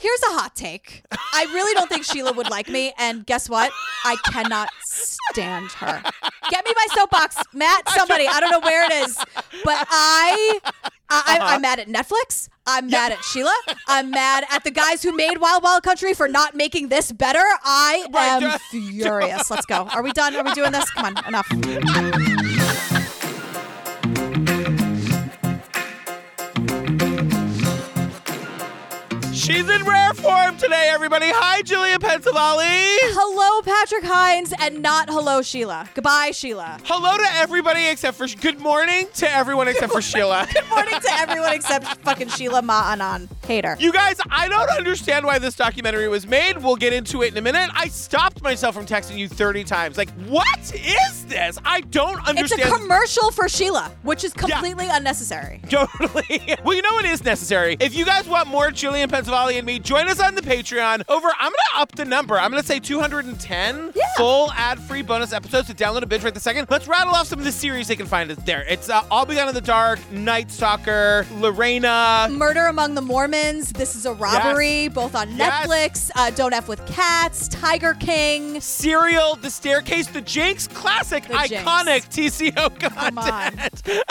Here's a hot take. I really don't think Sheela would like me, and guess what? I cannot stand her. Get me my soapbox, Matt. Somebody. I don't know where it is, but I, I I'm uh-huh. mad at Netflix. I'm mad at Sheela. I'm mad at the guys who made Wild Wild Country for not making this better. I am furious. Let's go. Are we done? Are we doing this? Come on, enough. She's in rare form today, everybody. Hi, Gillian Pensavalle. Hello, Patrick Hinds, and not hello, Sheela. Goodbye, Sheela. Hello to everybody except for good morning to everyone except for Sheela. Good morning to everyone except fucking Sheela Ma'anan. Hater. You guys, I don't understand why this documentary was made. We'll get into it in a minute. I stopped myself from texting you 30 times. Like, what is this? I don't understand. It's a commercial for Sheela, which is completely unnecessary. Totally. well, you know what is necessary? If you guys want more Gillian Pensavalle and me, join us on the Patreon. Over, I'm gonna up the number. I'm gonna say 210 Yeah. full ad-free bonus episodes to download a binge right this second. Let's rattle off some of the series they can find us there. It's uh, I'll Be Gone in the Dark, Night Stalker, Lorena. Murder Among the Mormons. This is a robbery, both on Yes. Netflix. Uh, Don't F with Cats. Tiger King. Serial, The Staircase, The Jinx, classic, The Jinx. iconic TCO Come on. content.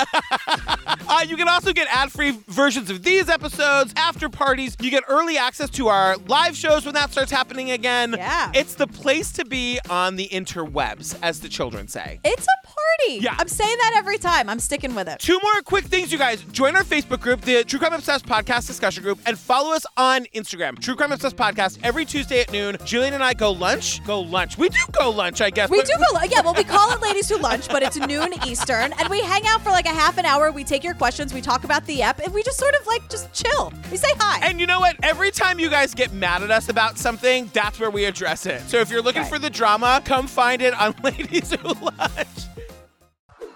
Uh, you can also get ad-free versions of these episodes, after parties. You get early access to our live shows when that starts happening again. Yeah. It's the place to be on the interwebs, as the children say. It's a party. Yeah. I'm saying that every time. I'm sticking with it. Two more quick things, you guys. Join our Facebook group, the True Crime Obsessed Podcast Discussion Group, and follow us on Instagram, True Crime Obsessed Podcast, every Tuesday at noon. Gillian and I go lunch. Go lunch. We do go lunch, I guess. We do go, lunch. yeah, well, we call it Ladies Who Lunch, but it's noon Eastern, and we hang out for like a half an hour. We take your questions, we talk about the app, and we just sort of like just chill. We say hi. And you know what? Every time you guys get mad at us about something, that's where we address it. So if you're looking Right. for the drama, come find it on Ladies Who Lunch.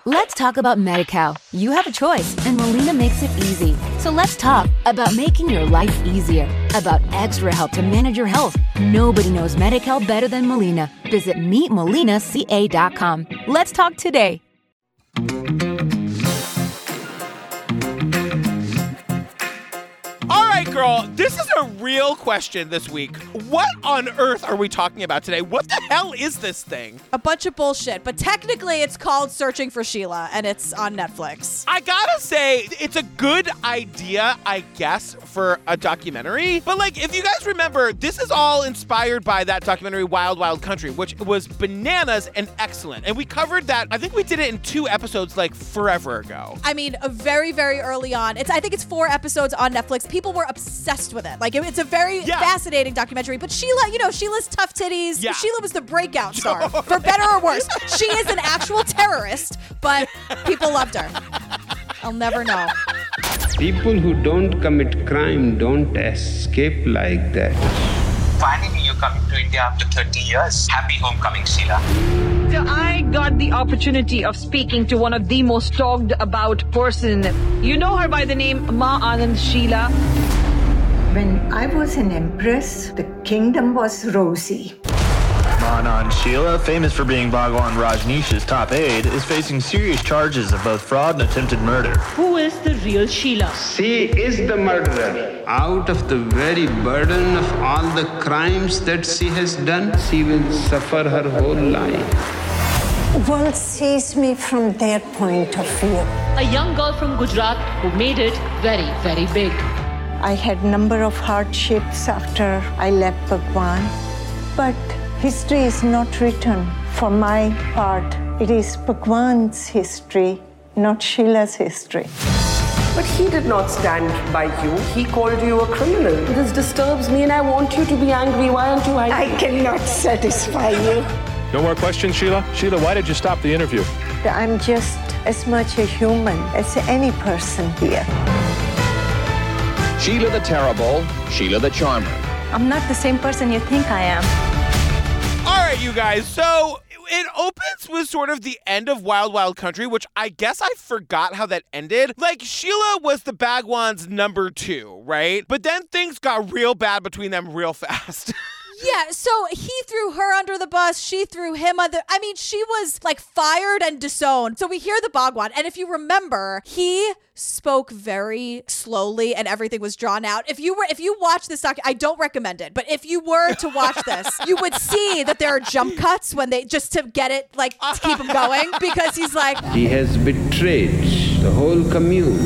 Let's talk about MediCal. You have a choice, and Molina makes it easy. So let's talk about making your life easier, about extra help to manage your health. Nobody knows MediCal better than Molina. Visit meetmolinaca.com. Let's talk today. Girl, this is a real question this week. What on earth are we talking about today? What the hell is this thing? a bunch of bullshit, but technically it's called Searching for Sheela, and it's on Netflix. I gotta say, it's a good idea, I guess, for a documentary. But, like, if you guys remember, this is all inspired by that documentary, Wild Wild Country, which was bananas and excellent. And we covered that, I think we did it in two episodes, like, forever ago. I mean, very, very early on. It's I think it's four episodes on Netflix. People were obsessed with it. Like it- it's a very Yeah. fascinating documentary. But Sheela, you know, Sheela's tough titties. Yeah. Sheela was the breakout star, for better or worse. She is an actual terrorist, but people loved her. I'll never know. People who don't commit crime don't escape like that. Finally, you're coming to India after 30 years. Happy homecoming, Sheela. So I got the opportunity of speaking to one of the most talked about person. You know her by the name Ma Anand Sheela. When I was an empress, the kingdom was rosy. Manan Sheela, famous for being Bhagwan Rajneesh's top aide, is facing serious charges of both fraud and attempted murder. Who is the real Sheela? She is the murderer. Out of the very burden of all the crimes that she has done, she will suffer her whole life. World sees me from their point of view. A young girl from Gujarat who made it very, very big. I had number of hardships after I left Bhagwan, but history is not written for my part. It is Bhagwan's history, not Sheela's history. But he did not stand by you. He called you a criminal. This disturbs me and I want you to be angry. Why aren't you angry? I cannot satisfy you. No more questions, Sheela? Sheela, why did you stop the interview? I'm just as much a human as any person here. Sheela the Terrible, Sheela the Charmer. I'm not the same person you think I am. All right, right, you guys. So it opens with sort of the end of Wild Wild Country, which I guess I forgot how that ended. Like Sheela was the Bhagwan's number two, right? But then things got real bad between them real fast. Yeah, so he threw her under the bus. She threw him under. I mean, she was like fired and disowned. So we hear the Bhagwan, and if you remember, he spoke very slowly, and everything was drawn out. If you were, if you watch this doc, I don't recommend it, but if you were to watch this, you would see that there are jump cuts when they just to get it like to keep him going because he's like, He has betrayed the whole commune.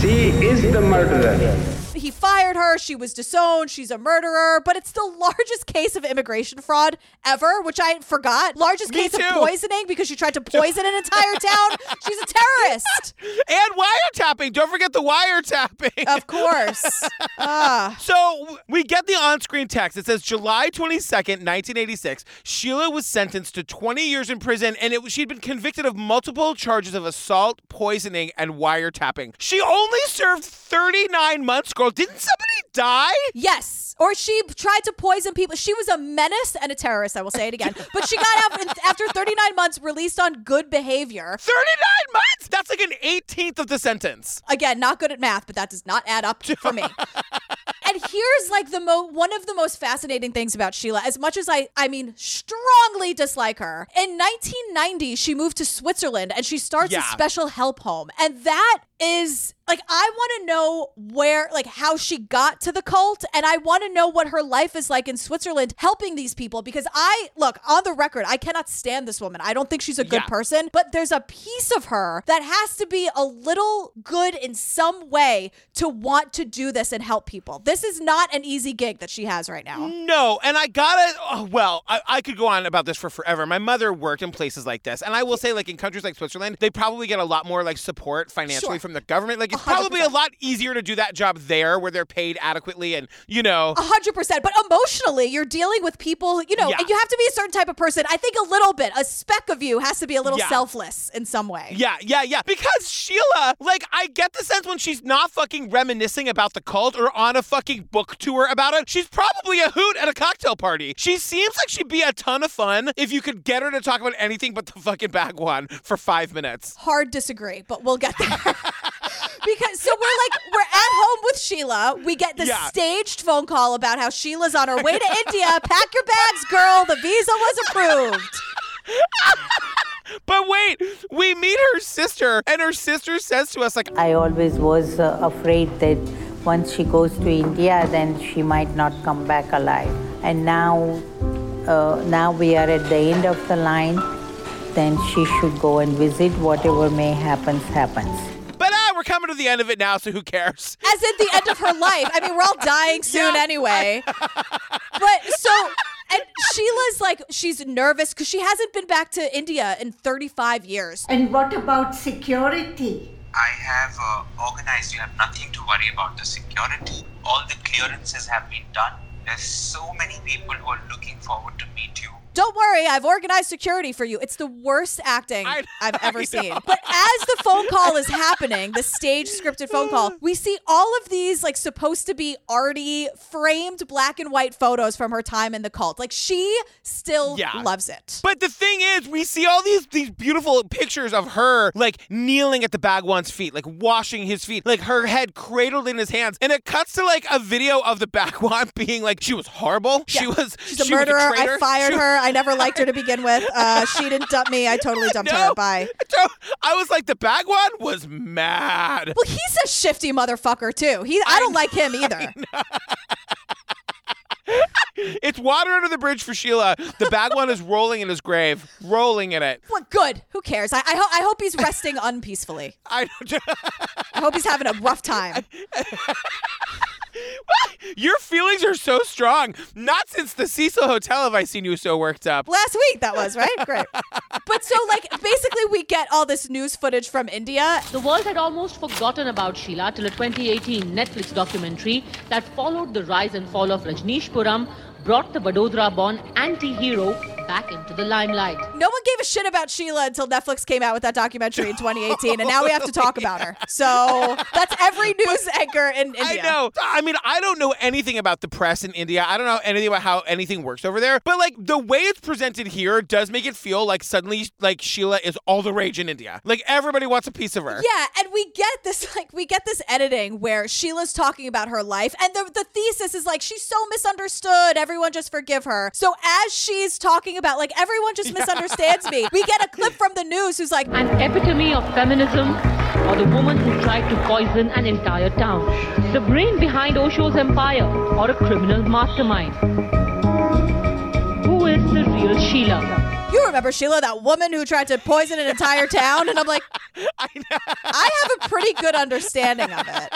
She is the murderer. He fired her. She was disowned. She's a murderer. But it's the largest case of immigration fraud ever, which I forgot. Largest Me case too. of poisoning because she tried to poison an entire town. She's a terrorist. and wiretapping. Don't forget the wiretapping. Of course. Ah. So we get the on-screen text. It says July 22nd, 1986. Sheela was sentenced to 20 years in prison, and it, she'd been convicted of multiple charges of assault, poisoning, and wiretapping. She only served 39 months. Girl, didn't somebody die? Yes. Or she tried to poison people. She was a menace and a terrorist. I will say it again. But she got out after 39 months, released on good behavior. 39 months. That's like an 18th of the sentence. Again, not good at math, but that does not add up for me. and here's like the mo one of the most fascinating things about Sheela. As much as I, I mean, strongly dislike her. In 1990, she moved to Switzerland and she starts Yeah. a special help home, and that is like I want to know where, like, how she got to the cult, and I want to know what her life is like in Switzerland helping these people. Because I look on the record, I cannot stand this woman. I don't think she's a good Yeah. person, but there's a piece of her that has to be a little good in some way to want to do this and help people. This is not an easy gig that she has right now. No, and I gotta. Oh, well, I, I could go on about this for forever. My mother worked in places like this, and I will say, like in countries like Switzerland, they probably get a lot more like support financially Sure. From the government. Like it's probably a lot easier to do that job there, where they're paid adequately, and you know. A hundred percent. But emotionally, you're dealing with people, you know, Yeah. and you have to be a certain type of person. I think a little bit, a speck of you has to be a little Yeah. selfless in some way. Yeah, yeah, yeah. Because Sheela, like, I get the sense when she's not fucking reminiscing about the cult or on a fucking book tour about it, she's probably a hoot at a cocktail party. She seems like she'd be a ton of fun if you could get her to talk about anything but the fucking Bhagwan for five minutes. Hard disagree, but we'll get there. because so we're like we're at home with Sheela. We get the Yeah. staged phone call about how Sheela's on her way to India. Pack your bags, girl. The visa was approved. But wait, we meet her sister, and her sister says to us, like, I always was uh, afraid that once she goes to India, then she might not come back alive. And now, uh, now we are at the end of the line. Then she should go and visit. Whatever may happens, happens. But we're coming to the end of it now, so who cares? As in the end of her life. I mean, we're all dying soon Yeah. anyway. but so and Sheela's like she's nervous because she hasn't been back to India in 35 years. And what about security? I have uh, organized, you have nothing to worry about the security. All the clearances have been done. There's so many people who are looking forward to meet you. Don't worry, I've organized security for you. It's the worst acting I- I've ever seen. But as the phone call is happening, the stage scripted phone call, we see all of these like supposed to be arty framed black and white photos from her time in the cult. Like she still Yeah. loves it. But the thing is, we see all these these beautiful pictures of her like kneeling at the Bhagwan's feet, like washing his feet, like her head cradled in his hands, and it cuts to like a video of the Bhagwan being like she was horrible, she was She's a she was murderer. I fired She- her. I never liked her to begin with. Uh, she didn't dump me. I totally dumped No. her. Bye. I was like, the Bhagwan was mad. Well, he's a shifty motherfucker too. He, I don't like him either. It's water under the bridge for Sheela. The Bhagwan is rolling in his grave, rolling in it. Well, good. Who cares? I, I, ho- I hope he's resting unpeacefully. I I hope he's having a rough time. Your feelings are so strong. Not since the Cecil Hotel have I seen you so worked up. Last week, that was, right? Great. But so, like, basically, we get all this news footage from India. The world had almost forgotten about Sheela till a 2018 Netflix documentary that followed the rise and fall of Rajneeshpuram, brought the Vadodara born anti hero back into the limelight. No one gave a shit about Sheela until Netflix came out with that documentary in 2018, and now we have to talk about her. So that's every news anchor in India. I know. I mean, I don't know anything about the press in India. I don't know anything about how anything works over there. But like the way it's presented here does make it feel like suddenly like Sheela is all the rage in India. Like everybody wants a piece of her. Yeah, and we get this like we get this editing where Sheela's talking about her life, and the the thesis is like she's so misunderstood. Everyone just forgive her. So as she's talking about like everyone just misunderstands me, we get a clip from the news who's like An epitome of feminism or the woman who tried to poison an entire town. The brain behind Osho's empire or a criminal mastermind. Who is the real Sheela? You remember Sheela, that woman who tried to poison an entire town? And I'm like, I, have a pretty good understanding of it,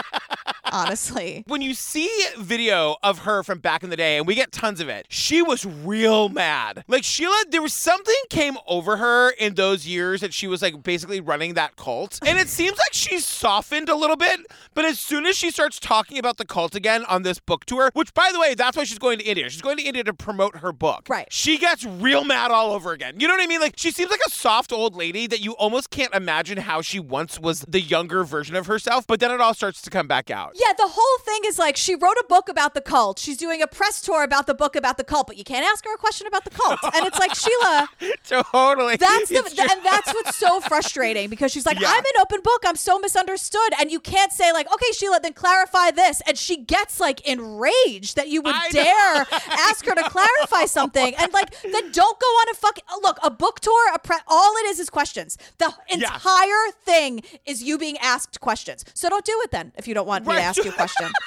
honestly. When you see video of her from back in the day, and we get tons of it, she was real mad. Like Sheela, there was something came over her in those years that she was like basically running that cult. And it seems like she's softened a little bit, but as soon as she starts talking about the cult again on this book tour, which by the way, that's why she's going to India. She's going to India to promote her book. Right. She gets real mad all over again. You know what I mean? Like she seems like a soft old lady that you almost can't imagine how she once was the younger version of herself, but then it all starts to come back out. Yeah, the whole thing is like she wrote a book about the cult. She's doing a press tour about the book about the cult, but you can't ask her a question about the cult. And it's like Sheela, totally. That's the and that's what's so frustrating because she's like, Yeah. I'm an open book. I'm so misunderstood, and you can't say like, okay, Sheela, then clarify this. And she gets like enraged that you would dare ask her to clarify something, and like then don't go on a fucking look a book tour. A pre- all it is is questions. The entire thing is you being asked questions. So don't do it then if you don't want me to ask you a question.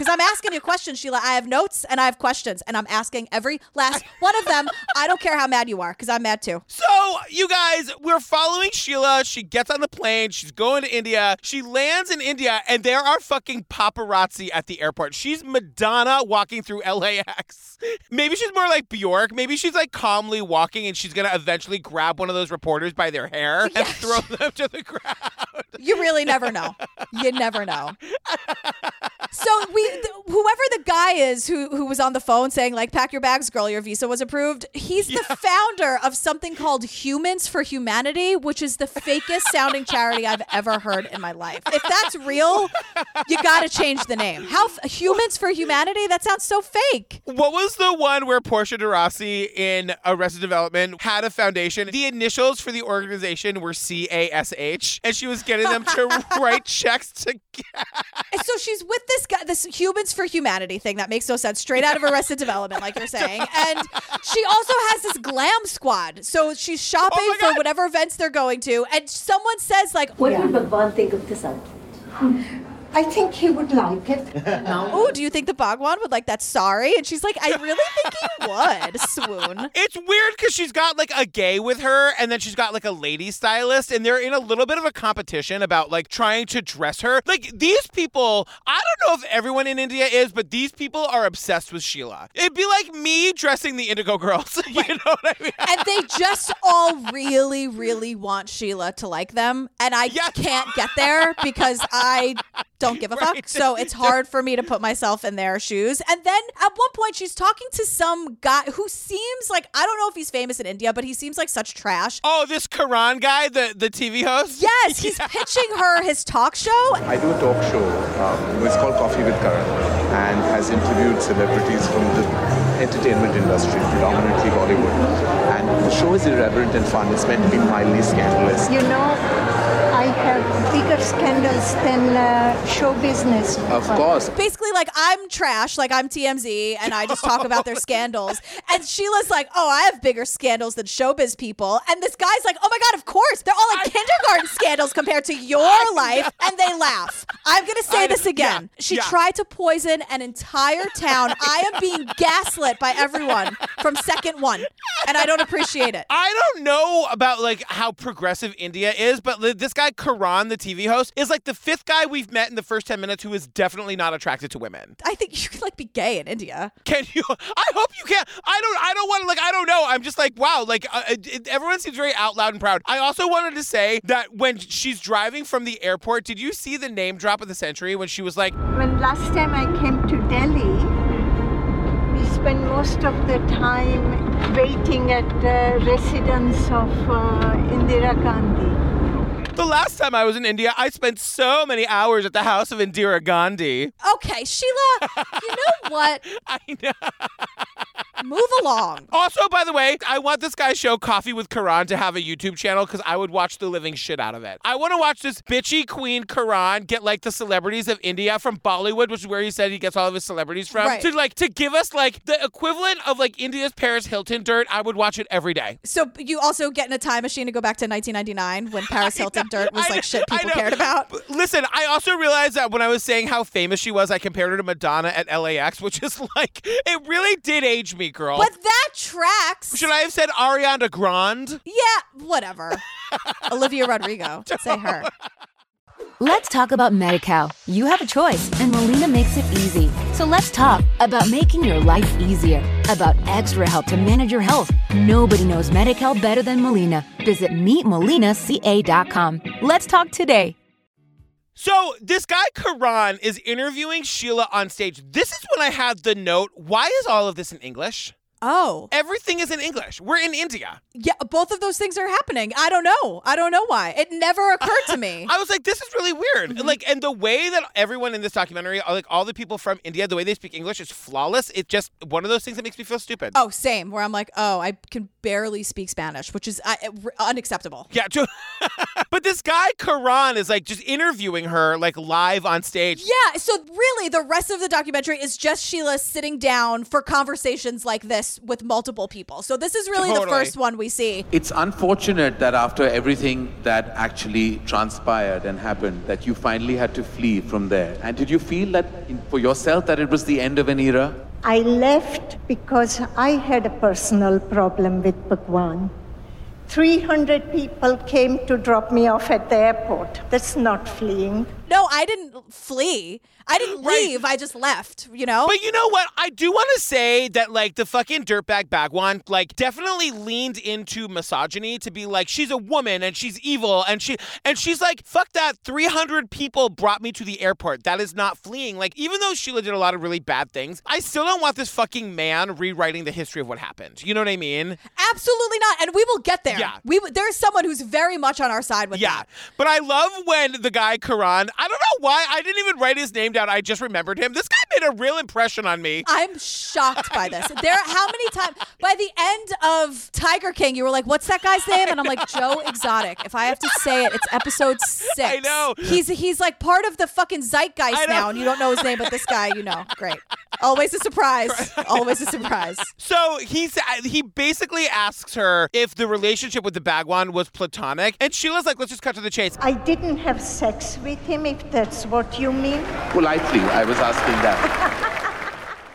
Because I'm asking you questions, Sheela. I have notes and I have questions, and I'm asking every last one of them. I don't care how mad you are, because I'm mad too. So, you guys, we're following Sheela. She gets on the plane. She's going to India. She lands in India, and there are fucking paparazzi at the airport. She's Madonna walking through LAX. Maybe she's more like Bjork. Maybe she's like calmly walking, and she's gonna eventually grab one of those reporters by their hair and throw them to the ground. You really never know. You never know. So we, th- whoever the guy is who who was on the phone saying like, "Pack your bags, girl, your visa was approved." He's the founder of something called Humans for Humanity, which is the fakest sounding charity I've ever heard in my life. If that's real, you got to change the name. How f- Humans for Humanity? That sounds so fake. What was the one where Portia de Rossi in Arrested Development had a foundation? The initials for the organization were C A S H, and she was getting them to write checks to. So she's with this guy, this Humans for Humanity thing that makes no sense, straight out of Arrested Development, like you're saying. And she also has this glam squad. So she's shopping oh for whatever events they're going to. And someone says, like, What would Bhagwan think of this outfit? I think he would like it. Oh, do you think the Bhagwan would like that? Sorry. And she's like, I really think he would. Swoon. It's weird because she's got like a gay with her, and then she's got like a lady stylist, and they're in a little bit of a competition about like trying to dress her. Like these people, I don't know if everyone in India is, but these people are obsessed with Sheela. It'd be like me dressing the Indigo Girls. you know what I mean? And they just all really, really want Sheela to like them. And I can't get there because I don't give a fuck. So it's hard for me to put myself in their shoes. And then at one point, she's talking to some guy who seems like, I don't know if he's famous in India, but he seems like such trash. Oh, this Karan guy, the, the TV host? Yes, he's pitching her his talk show. I do a talk show. Um, it's called Coffee with Karan, and has interviewed celebrities from the entertainment industry, predominantly Bollywood. And the show is irreverent and fun. It's meant to be mildly scandalous. You know, I have bigger scandals than uh, show business. Of course. Basically, like I'm trash, like I'm TMZ, and I just talk about their scandals. And Sheela's like, "Oh, I have bigger scandals than showbiz people." And this guy's like, "Oh my god, of course, they're all like kindergarten scandals compared to your life." And they laugh. I'm gonna say I- this again. yeah, she yeah. tried to poison an entire town. I am being gaslit by everyone from second one, and I don't appreciate it. I don't know about like how progressive India is, but this guy Karan, the TV host, is like the fifth guy we've met in the first ten minutes who is definitely not attracted to women. I think you could like be gay in India. Can you? I hope you can. I don't. I don't want to. Like. I don't know. I'm just like wow. Like uh, it, it- everyone seems very out loud and proud. I also wanted to say that when she's driving from the airport, did you see the name drop of the century when she was like, When last time I came to Delhi, we spent most of the time waiting at the residence of uh, Indira Gandhi. The last time I was in India, I spent so many hours at the house of Indira Gandhi. Okay, Sheela, you know what? I know. Move along. Also, by the way, I want this guy's show, Coffee with Karan, to have a YouTube channel because I would watch the living shit out of it. I want to watch this bitchy queen Karan get like the celebrities of India from Bollywood, which is where he said he gets all of his celebrities from, Right. to like to give us like the equivalent of like India's Paris Hilton dirt. I would watch it every day. So you also get in a time machine to go back to 1999 when Paris Hilton dirt was I like shit people cared about. Listen, I also realized that when I was saying how famous she was, I compared her to Madonna at LAX, which is like, it really did age me, girl. But that tracks. Should I have said Ariana Grande? Yeah, whatever. Olivia Rodrigo. Say her. Let's talk about MediCal. You have a choice, and Molina makes it easy. So let's talk about making your life easier, about extra help to manage your health. Nobody knows MediCal better than Molina. Visit meetmolinaca.com. Let's talk today. So this guy Karan is interviewing Sheela on stage. This is when I had the note, why is all of this in English? Oh. Everything is in English. We're in India. Yeah, both of those things are happening. I don't know. I don't know why. It never occurred to me. I was like, this is really weird. Like, and the way that everyone in this documentary, like all the people from India, the way they speak English is flawless. It's just one of those things that makes me feel stupid. Oh, same. Where I'm like, oh, I can barely speak Spanish, which is uh, unacceptable. Yeah, but this guy Karan is like just interviewing her like live on stage. Yeah, so really the rest of the documentary is just Sheela sitting down for conversations like this with multiple people. So this is really the first one we see. It's unfortunate that after everything that actually transpired and happened, that you finally had to flee from there. And did you feel that in, for yourself that it was the end of an era? I left because I had a personal problem with Bhagwan. 300 people came to drop me off at the airport. That's not fleeing. No, I didn't flee. I didn't leave. I just left, you know? But you know what? I do want to say that like the fucking dirtbag Bhagwan like definitely leaned into misogyny to be like she's a woman and she's evil and she and she's like fuck that 300 people brought me to the airport. That is not fleeing. Like even though Sheela did a lot of really bad things, I still don't want this fucking man rewriting the history of what happened. You know what I mean? Absolutely not. And we will get there. Yeah. We there's someone who's very much on our side with Yeah, that. but I love when the guy Karan. I don't know why I didn't even write his name down. I just remembered him. This guy made a real impression on me. I'm shocked by this. There how many times by the end of Tiger King you were like, "What's that guy's name?" and I'm like, "Joe Exotic." If I have to say it, it's episode 6. I know. He's he's like part of the fucking zeitgeist now and you don't know his name, but this guy, you know. Great. Always a surprise. Always a surprise. So he's uh, he basically asks her if the relationship with the Bhagwan was platonic, and Sheela's like, "Let's just cut to the chase." I didn't have sex with him, if that's what you mean. Politely, I was asking that.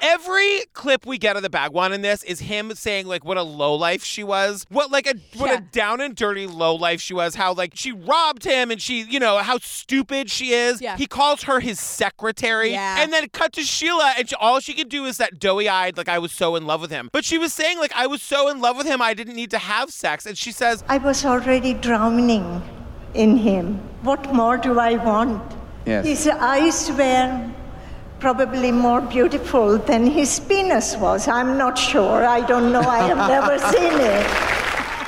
Every clip we get of the Bhagwan in this is him saying like what a low life she was, what like a what a down and dirty low life she was, how like she robbed him and she you know how stupid she is. Yeah. He calls her his secretary, Yeah. and then cut to Sheela, and she, all she could do is that doughy eyed like I was so in love with him. But she was saying like I was so in love with him I didn't need to have sex, and she says I was already drowning in him. What more do I want? Yes. His eyes were probably more beautiful than his penis was. I'm not sure. I don't know. I have never seen it.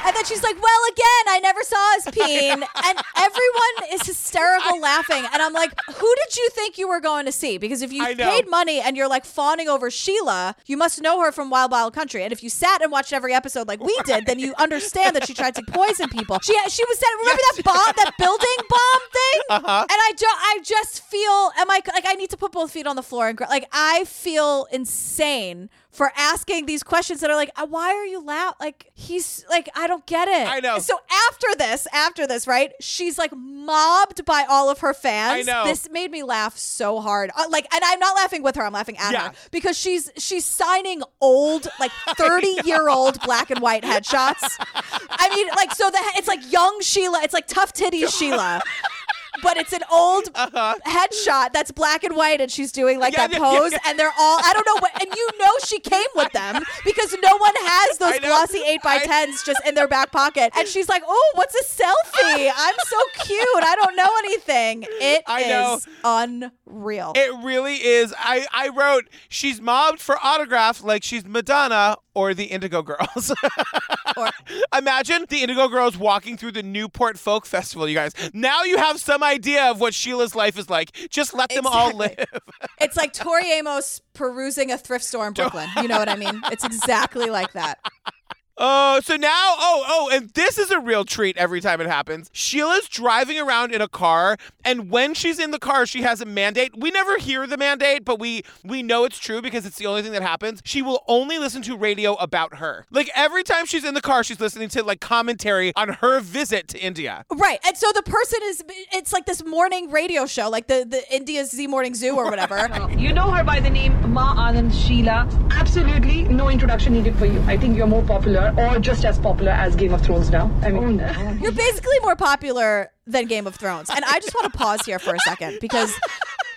And then she's like, "Well, again, I never saw his peen." and everyone is hysterical laughing. And I'm like, "Who did you think you were going to see? Because if you I know. paid money and you're like fawning over Sheela, you must know her from Wild Wild Country. And if you sat and watched every episode like we did, then you understand that she tried to poison people. She she was said, remember that bomb, that building bomb thing? Uh-huh. And I just I just feel am I like I need to put both feet on the floor and gr- like I feel insane for asking these questions that are like, "Uh, why are you loud? Like he's like, I don't get it. I know. So after this, after this, right? She's like mobbed by all of her fans. I know. This made me laugh so hard. Uh, like, and I'm not laughing with her. I'm laughing at Yeah. her because she's she's signing old, like 30 year old black and white headshots. I mean, like, so the it's like young Sheela. It's like tough titty Sheela. But it's an old headshot that's black and white, and she's doing like Uh-huh. Yeah, that yeah, pose, yeah. and they're all I don't know what, and you know she came with them because no one has those glossy eight by tens just in their back pocket, and she's like, "Oh, what's a selfie? I'm so cute. I don't know anything. It I know. unreal." It really is. I, I wrote, she's mobbed for autographs like she's Madonna or the Indigo Girls. Imagine the Indigo Girls walking through the Newport Folk Festival, you guys. Now you have some idea of what Sheela's life is like. Just let them all live. It's like Tori Amos perusing a thrift store in Brooklyn. You know what I mean? It's exactly like that. Oh, so now, oh, oh, and this is a real treat every time it happens. Sheela's driving around in a car, and when she's in the car, she has a mandate. We never hear the mandate, but we we know it's true because it's the only thing that happens. She will only listen to radio about her. Like every time she's in the car, she's listening to like commentary on her visit to India. Right. And so the person is it's like this morning radio show, like the, the India's Z Morning Zoo or whatever. You know her by the name Ma Anand Sheela. Absolutely no introduction needed for you. I think you're more popular or just as popular as Game of Thrones now. I mean, oh, You're basically more popular than Game of Thrones. And I just want to pause here for a second because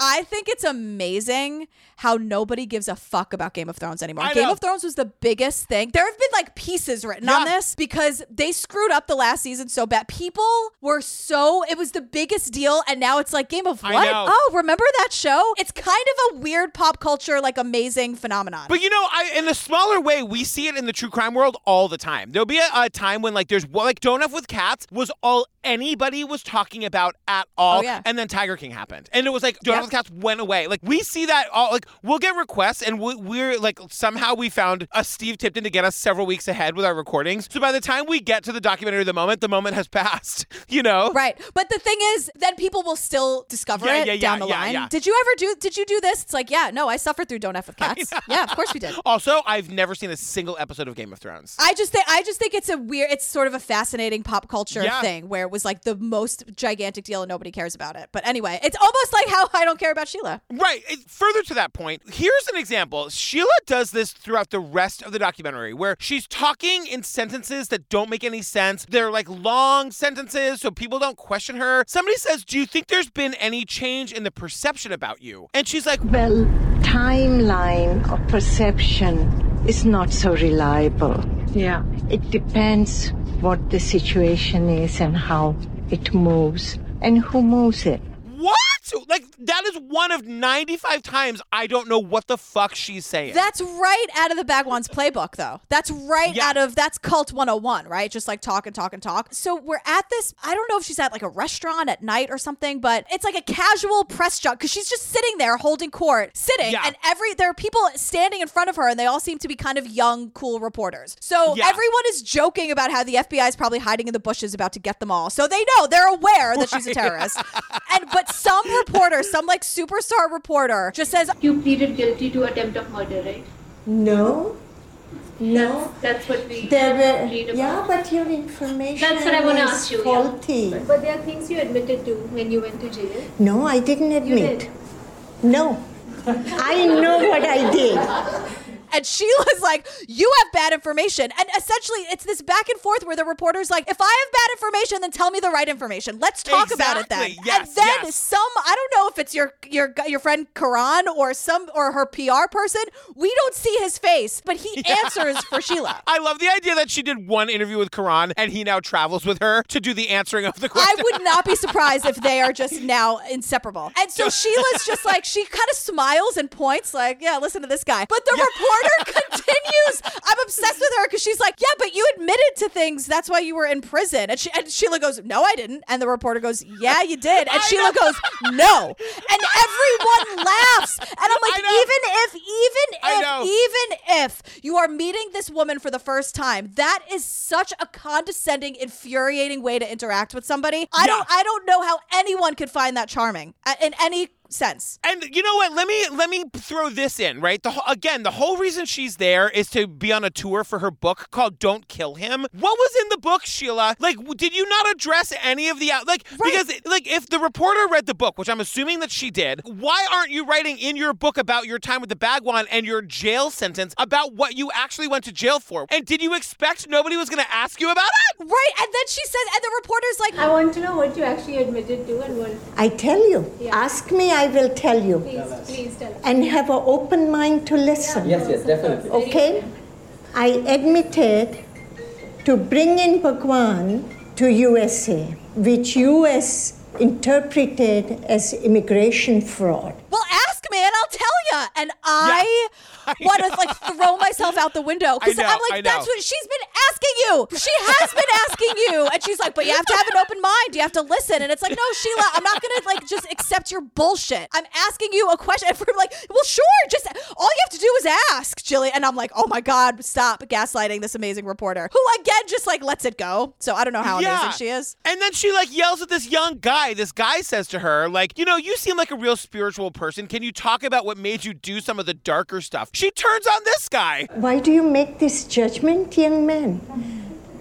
I think it's amazing how nobody gives a fuck about Game of Thrones anymore. I Game know. of Thrones was the biggest thing. There have been like pieces written on this because they screwed up the last season so bad. People were so it was the biggest deal and now it's like Game of what? Oh, remember that show? It's kind of a weird pop culture like amazing phenomenon. But you know, I in a smaller way, we see it in the true crime world all the time. There'll be a, a time when like there's like Don't F with Cats was all anybody was talking about at all, Oh, yeah. and then Tiger King happened, and it was like Don't Yep. Cats went away. Like we see that all like we'll get requests, and we, we're like somehow we found a Steve Tipton to get us several weeks ahead with our recordings. So by the time we get to the documentary, of the moment, the moment has passed. You know, Right. But the thing is, then people will still discover Yeah, it yeah, yeah, down the yeah, line. yeah. Did you ever do did you do this? It's like, yeah, no, I suffered through Don't F with Cats. Yeah, of course we did. Also, I've never seen a single episode of Game of Thrones. I just think I just think it's a weird it's sort of a fascinating pop culture thing where it was like the most gigantic deal and nobody cares about it. But anyway, it's almost like how I don't care about Sheela. Right. It- Further to that point, here's an example. Sheela does this throughout the rest of the documentary where she's talking in sentences that don't make any sense. They're like long sentences, so people don't question her. Somebody says, Do you think there's been any change in the perception about you? And she's like, Well, timeline of perception is not so reliable. Yeah. It depends what the situation is and how it moves and who moves it. What? Like, that is one of 95 times I don't know what the fuck she's saying. That's right out of the Bhagwan's playbook, though. That's right Yeah. out of that's Cult 101, right? Just like talk and talk and talk. So we're at this. I don't know if she's at like a restaurant at night or something, but it's like a casual press junk because she's just sitting there holding court, sitting, Yeah. and every there are people standing in front of her, and they all seem to be kind of young, cool reporters. So Yeah. everyone is joking about how the FBI is probably hiding in the bushes about to get them all. So they know they're aware that she's a terrorist. and but some reporter, some like superstar reporter, just says You pleaded guilty to attempt of murder, right? No. No. That's what we There were, about. yeah, but your information That's what I want to is ask you. yeah. faulty. But there are things you admitted to when you went to jail. No, I didn't admit. did. No. I know what I did. And Sheela's like, You have bad information. And essentially, it's this back and forth where the reporter's like, If I have bad information, then tell me the right information. Let's talk about it then. Exactly. Yes, and then yes. some, I don't know if it's your your your friend Karan or some or her PR person. We don't see his face, but he answers for Sheela. I love the idea that she did one interview with Karan and he now travels with her to do the answering of the question. I would not be surprised if they are just now inseparable. And so Sheela's just like, she kind of smiles and points, like, yeah, listen to this guy. But the reporter continues. I'm obsessed with her because she's like, yeah, but you admitted to things. That's why you were in prison. And, she, and Sheela goes, no, I didn't. And the reporter goes, yeah, you did. And Sheela goes, no. And everyone laughs. And I'm like, even if, even if, even if you are meeting this woman for the first time, that is such a condescending, infuriating way to interact with somebody. I don't I don't know how anyone could find that charming uh, in any sense. And you know what? Let me let me throw this in, right? The whole, again, the whole reason she's there is to be on a a tour for her book called Don't Kill Him. What was in the book, Sheela? Like, did you not address any of the out? Like, because, like, if the reporter read the book, which I'm assuming that she did, why aren't you writing in your book about your time with the Bhagwan and your jail sentence about what you actually went to jail for? And did you expect nobody was going to ask you about it? Right, and then she says, and the reporter's like, I want to know what you actually admitted to and what. I tell you. Ask me, I will tell you. Please, please tell us. And have an open mind to listen. Yes, yes, definitely. Okay? I admitted to bring in Bhagwan to USA, which US interpreted as immigration fraud. well, ask me and I'll tell you. And I, want to like throw myself out the window because I know, I'm I like, that's what she's been asking you. She has been asking you, and she's like, but you have to have an open mind. You have to listen. And it's like, no, Sheela, I'm not gonna like just accept your bullshit. I'm asking you a question. And we're like, well, sure, just all you have to do is ask, Gillian. And I'm like, oh my god, stop gaslighting this amazing reporter who again just like lets it go. So I don't know how amazing she is. And then she like yells at this young guy. This guy says to her, like, you know, you seem like a real spiritual person. Can you talk about what made you do some of the darker stuff? She turns on this guy. Why do you make this judgment, young man?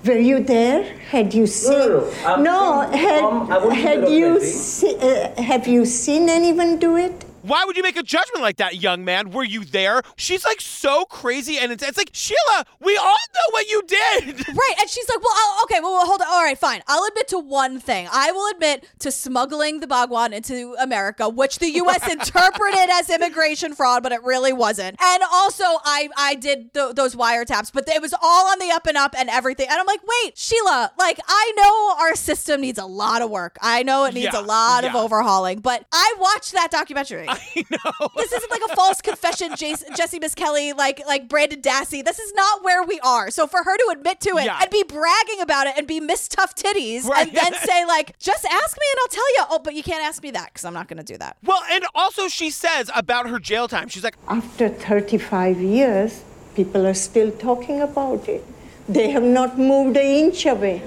Were you there? Had you seen? no, no. I'm No, had, um, had you see, uh, have you seen anyone do it? Why would you make a judgment like that, young man? Were you there? She's like so crazy, and it's, it's like Sheela. We all know what you did. Right, and she's like, "Well, I'll, okay, well, well, hold on. All right, fine. I'll admit to one thing. I will admit to smuggling the Bhagwan into America, which the U.S. interpreted as immigration fraud, but it really wasn't. And also, I I did th- those wiretaps, but it was all on the up and up and everything. And I'm like, wait, Sheela, like I know our system needs a lot of work. I know it needs Yeah, a lot of overhauling, but I watched that documentary. I know this isn't like a false confession, Jason, Jessie Misskelley, like like Brendan Dassey. This is not where we are. So for her to admit to it Yeah. and be bragging about it and be Miss Tough Titties Right. and then say like, just ask me and I'll tell you. Oh, but you can't ask me that because I'm not going to do that. Well, and also she says about her jail time. She's like, After 35 years, people are still talking about it. They have not moved an inch away.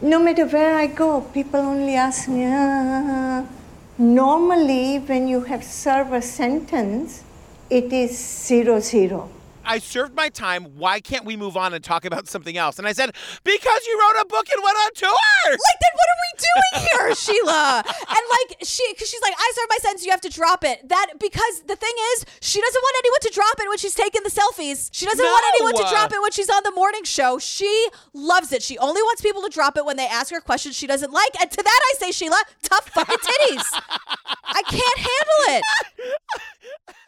No matter where I go, people only ask me. "Ah." Normally, when you have served a sentence, it is zero zero. I served my time. Why can't we move on and talk about something else? And I said, because you wrote a book and went on tour. Like, then what are we doing here, Sheela? And like, she, because she's like, I served my sentence, you have to drop it. That because the thing is, she doesn't want anyone to drop it when she's taking the selfies. She doesn't want anyone to drop it when she's on the morning show. She loves it. She only wants people to drop it when they ask her questions she doesn't like. And to that, I say, Sheela, tough fucking titties. I can't handle it.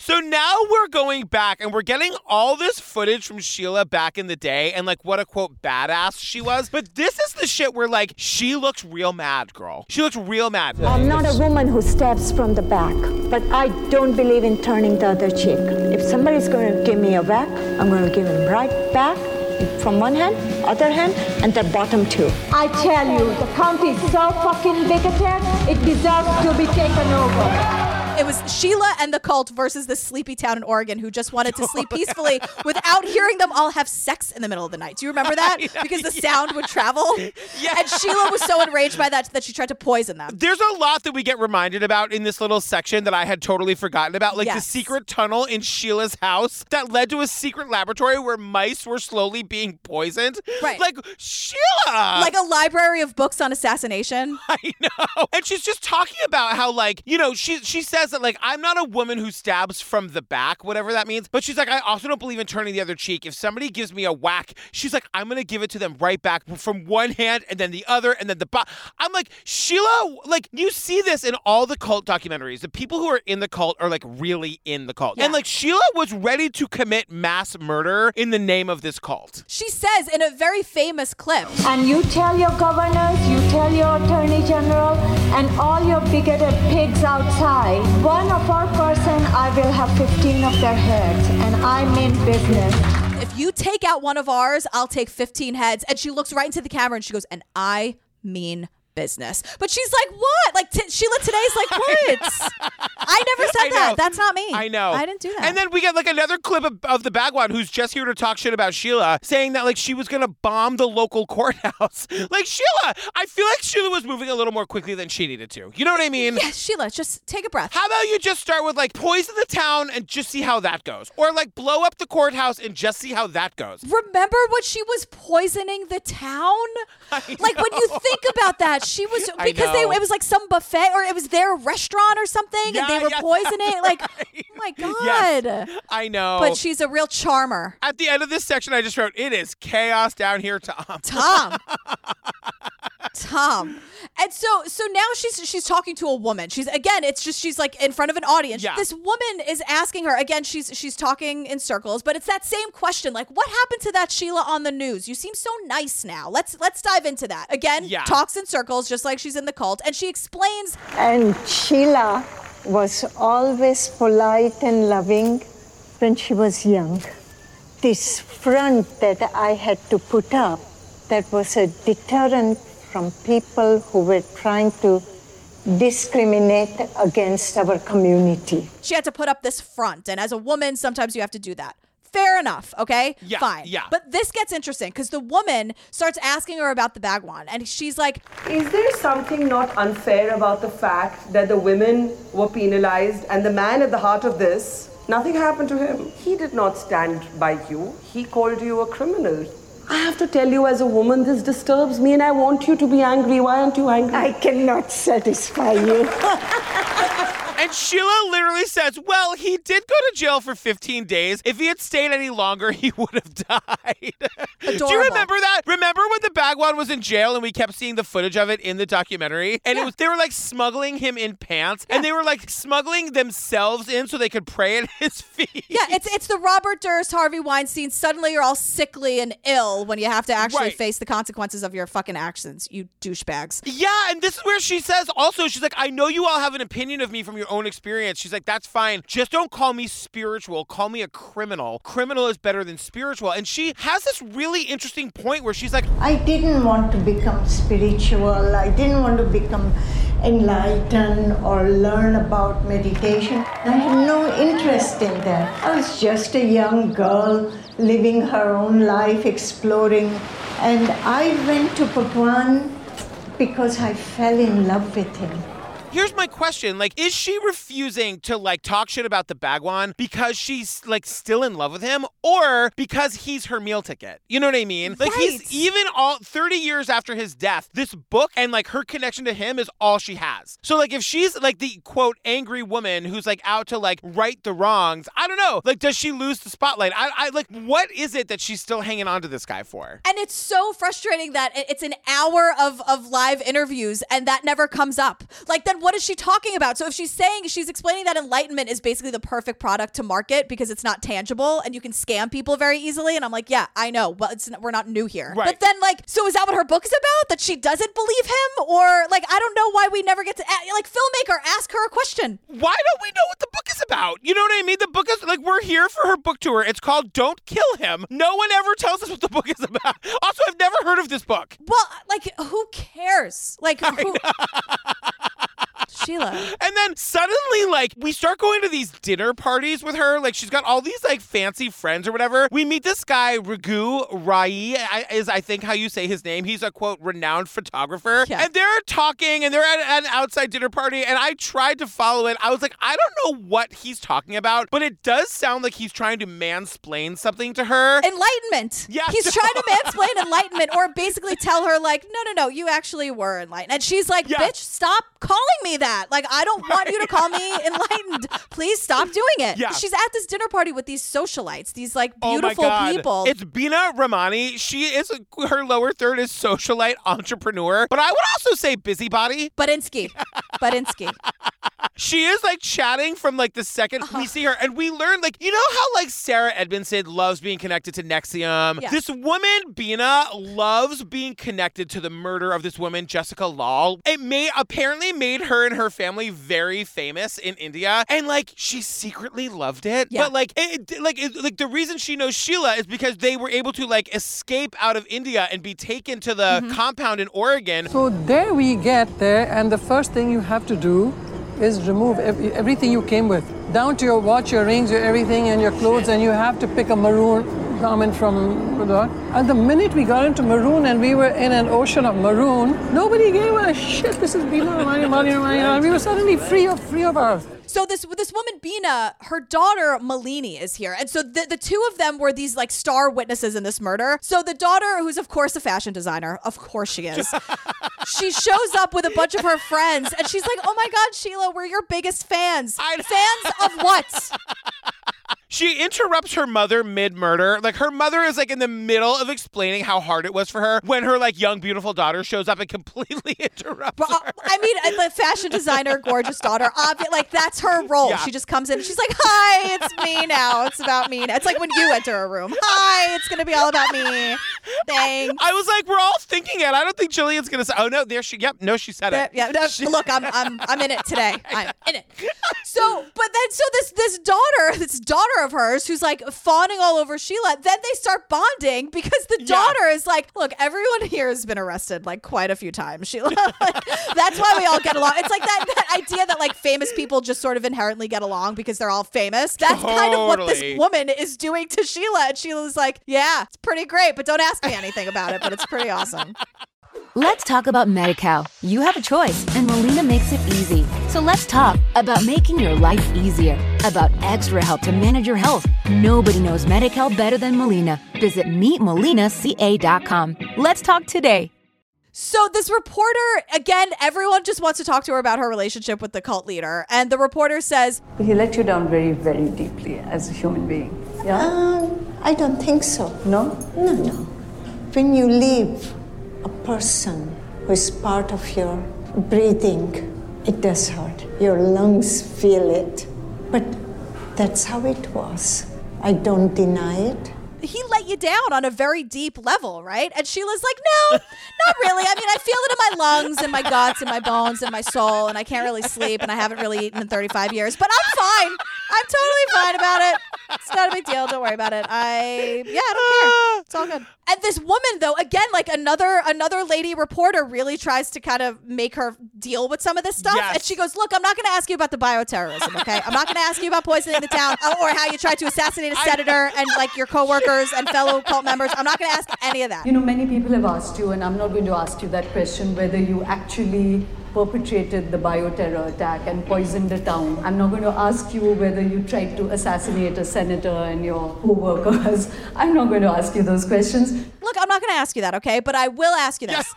So now we're going back and we're getting all this footage from Sheela back in the day and like what a quote badass she was. But this is the shit where like she looks real mad, girl. She looks real mad. I'm not a woman who stabs from the back, but I don't believe in turning the other cheek. If somebody's going to give me a whack, I'm going to give him right back from one hand, other hand, and the bottom too. I tell you, the county is so fucking bigoted, it deserves to be taken over. It was Sheela and the cult versus the sleepy town in Oregon who just wanted to sleep peacefully without hearing them all have sex in the middle of the night. Do you remember that? Because the sound would travel. Yeah. And Sheela was so enraged by that that she tried to poison them. There's a lot that we get reminded about in this little section that I had totally forgotten about, like the secret tunnel in Sheela's house that led to a secret laboratory where mice were slowly being poisoned. Right. Like Sheila. like a library of books on assassination. I know. And she's just talking about how like, you know, she she says that like I'm not a woman who stabs from the back, whatever that means. But she's like, I also don't believe in turning the other cheek. If somebody gives me a whack, she's like, I'm gonna give it to them right back from one hand and then the other and then the bo- I'm like, Sheela, like you see this in all the cult documentaries. The people who are in the cult are like really in the cult. And like Sheela was ready to commit mass murder in the name of this cult. She says in a very famous clip. And you tell your governors, you tell your attorney general, and all your bigoted pigs outside, one of our person, I will have 15 of their heads, and I mean business. If you take out one of ours, I'll take 15 heads. And she looks right into the camera and she goes, and I mean business. But she's like, what? Like t- Sheela today's like, what? I never said I that. That's not me. I know. I didn't do that. And then we get like another clip of, of the Bhagwan who's just here to talk shit about Sheela, saying that like she was gonna bomb the local courthouse. like Sheela, I feel like Sheela was moving a little more quickly than she needed to. You know what I mean? Yes, Sheela, just take a breath. How about you just start with like poison the town and just see how that goes? Or like blow up the courthouse and just see how that goes. Remember when she was poisoning the town? Like when you think about that, she was because they it was like some buffet or it was their restaurant or something, Yeah, and they were yeah, poisoning. Like, oh my god! Yes, I know. But she's a real charmer. At the end of this section, I just wrote, "It is chaos down here, Tom." Tom. Tom. And so so now she's she's talking to a woman. She's again, it's just she's like in front of an audience. Yeah. This woman is asking her again, she's she's talking in circles, but it's that same question like what happened to that Sheela on the news? You seem so nice now. Let's let's dive into that. Again, Yeah. talks in circles just like she's in the cult and she explains And Sheela was always polite and loving when she was young. This front that I had to put up, that was a deterrent from people who were trying to discriminate against our community. she had to put up this front and as a woman sometimes you have to do that. Fair enough, okay? Yeah, Fine. yeah. But this gets interesting because the woman starts asking her about the Bhagwan and she's like, Is there something not unfair about the fact that the women were penalized and the man at the heart of this, nothing happened to him? He did not stand by you, he called you a criminal. I have to tell you, as a woman, this disturbs me and I want you to be angry. Why aren't you angry? I cannot satisfy you. And Sheela literally says, Well, he did go to jail for 15 days. If he had stayed any longer, he would have died. Do you remember that? Remember when the Bhagwan was in jail and we kept seeing the footage of it in the documentary? And it was they were like smuggling him in pants and they were like smuggling themselves in so they could pray at his feet. Yeah, it's it's the Robert Durst, Harvey Weinstein. Suddenly you're all sickly and ill when you have to actually Right. face the consequences of your fucking actions, you douchebags. Yeah, and this is where she says also, she's like, I know you all have an opinion of me from your own experience. She's like, that's fine. Just don't call me spiritual. Call me a criminal. Criminal is better than spiritual. And she has this really interesting point where she's like, I didn't want to become spiritual. I didn't want to become enlightened or learn about meditation. I had no interest in that. I was just a young girl living her own life, exploring. And I went to Bhagwan because I fell in love with him. Here's my question. Like, is she refusing to like talk shit about the Bhagwan because she's like still in love with him or because he's her meal ticket? You know what I mean? Like he's even all 30 years after his death, this book and like her connection to him is all she has. So like if she's like the quote angry woman who's like out to like right the wrongs, I don't know. Like does she lose the spotlight? I, I like what is it that she's still hanging on to this guy for? And it's so frustrating that it's an hour of, of live interviews and that never comes up. Like, then what is she talking about? So, if she's saying, she's explaining that enlightenment is basically the perfect product to market because it's not tangible and you can scam people very easily. And I'm like, yeah, I know. Well, it's, we're not new here. Right. But then, like, so is that what her book is about? That she doesn't believe him? Or, like, I don't know why we never get to, like, filmmaker, ask her a question. Why don't we know what the book is about? You know what I mean? The book is like we're here for her book tour. It's called Don't Kill Him. No one ever tells us what the book is about. Also, I've never heard of this book. Well, like, who cares? Like, who. Sheela. And then suddenly, like, we start going to these dinner parties with her. Like, she's got all these, like, fancy friends or whatever. We meet this guy, Raghu Rai, is I think how you say his name. He's a, quote, renowned photographer. Yeah. And they're talking and they're at, an outside dinner party. And I tried to follow it. I was like, I don't know what he's talking about, but it does sound like he's trying to mansplain something to her. Enlightenment. Yeah. He's trying to mansplain enlightenment or basically tell her, like, no, no, no, you actually were enlightened. And she's like, bitch, stop calling me that. Like, I don't want you to call me enlightened. Please stop doing it. Yeah. She's at this dinner party with these socialites, these like Oh my beautiful God. people. It's Bina Ramani. She is her lower third is socialite entrepreneur, but I would also say busybody. Badinsky. Badinsky. She is like chatting from like the 2nd Uh-huh. we see her, and we learn like you know how like Sarah Edmondson loves being connected to NXIVM. Yeah. This woman Bina loves being connected to the murder of this woman Jessica Lal. It may apparently made her and her family very famous in India, and like she secretly loved it. Yeah. But like it, it- like it, like the reason she knows Sheela is because they were able to like escape out of India and be taken to the Mm-hmm. compound in Oregon. So there we get there, and the first thing you have to do is remove ev- everything you came with, down to your watch, your rings, your everything, and your clothes, and you have to pick a maroon garment from the. And the minute we got into maroon and we were in an ocean of maroon, nobody gave a shit. This is Bina, Mani, Mani, Mani. We were suddenly free of free of our. So this this woman Bina, her daughter Malini is here, and so the the two of them were these like star witnesses in this murder. So the daughter, who's of course a fashion designer, of course she is. she shows up with a bunch of her friends, and she's like, "Oh my God, Sheela, we're your biggest fans. fans of what? She interrupts her mother mid murder. Like her mother is like in the middle of explaining how hard it was for her when her like young beautiful daughter shows up and completely interrupts her. I mean, uh, the fashion designer, gorgeous daughter, obvi- like that's her role. Yeah. She just comes in, and she's like, "Hi, it's me now. It's about me." Now. It's like when you enter a room. Hi, it's gonna be all about me. Thanks. I was like, we're all thinking it. I don't think Gillian's gonna say. Oh no, there she. Yep, no, she said it. Yeah, no, look, I'm I'm I'm in it today. I'm in it. So, but then so this this daughter, this daughter of hers, who's like fawning all over Sheela, then they start bonding because the daughter is like, look, everyone here has been arrested like quite a few times, Sheela. Like, that's why we all get along. It's like that that idea that like famous people just sort of inherently get along because they're all famous. That's kind of what this woman is doing to Sheela, and Sheela's like, yeah, it's pretty great, but don't ask me anything about it. But it's pretty awesome. Let's talk about MediCal. You have a choice, and Molina makes it easy. So let's talk about making your life easier, about extra help to manage your health. Nobody knows MediCal better than Molina. Visit meetmolinaca.com. Let's talk today. So this reporter, again, everyone just wants to talk to her about her relationship with the cult leader, and the reporter says, He let you down very, very deeply as a human being. Yeah? Um, I don't think so. No? No, no. When you leave a person who is part of your breathing, it does hurt. Your lungs feel it. But that's how it was. I don't deny it. He let you down on a very deep level, right? And Sheela's like, no, not really. I mean, I feel it in my lungs and my guts and my bones and my soul, and I can't really sleep, and I haven't really eaten in 35 years, but I'm fine. I'm totally fine about it. It's not a big deal. Don't worry about it. I yeah, I don't care. It's all good. And this woman, though, again, like another another lady reporter, really tries to kind of make her deal with some of this stuff. Yes. And she goes, "Look, I'm not going to ask you about the bioterrorism, okay? I'm not going to ask you about poisoning the town or how you tried to assassinate a senator and like your coworkers and fellow cult members. I'm not going to ask any of that." You know, many people have asked you, and I'm not going to ask you that question, whether you actually perpetrated the bioterror attack and poisoned the town. I'm not going to ask you whether you tried to assassinate a senator and your co-workers. I'm not going to ask you those questions. Look, I'm not going to ask you that, okay? But I will ask you this.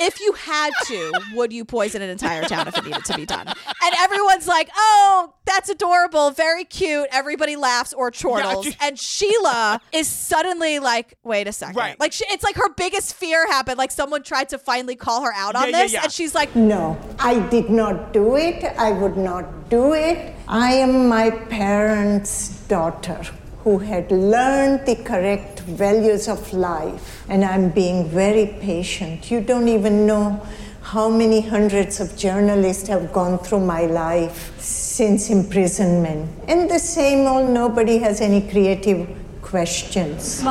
If you had to, would you poison an entire town if it needed to be done? And everyone's like, oh, that's adorable, very cute. Everybody laughs or chortles. just- and Sheela is suddenly like, wait a second. Right. Like, she, it's like her biggest fear happened. Like, someone tried to finally call her out on Yeah, yeah, this. yeah. And she's like, No, I did not do it. I would not do it. I am my parents' daughter who had learned the correct values of life, and I'm being very patient. You don't even know how many hundreds of journalists have gone through my life since imprisonment. And the same old nobody has any creative questions.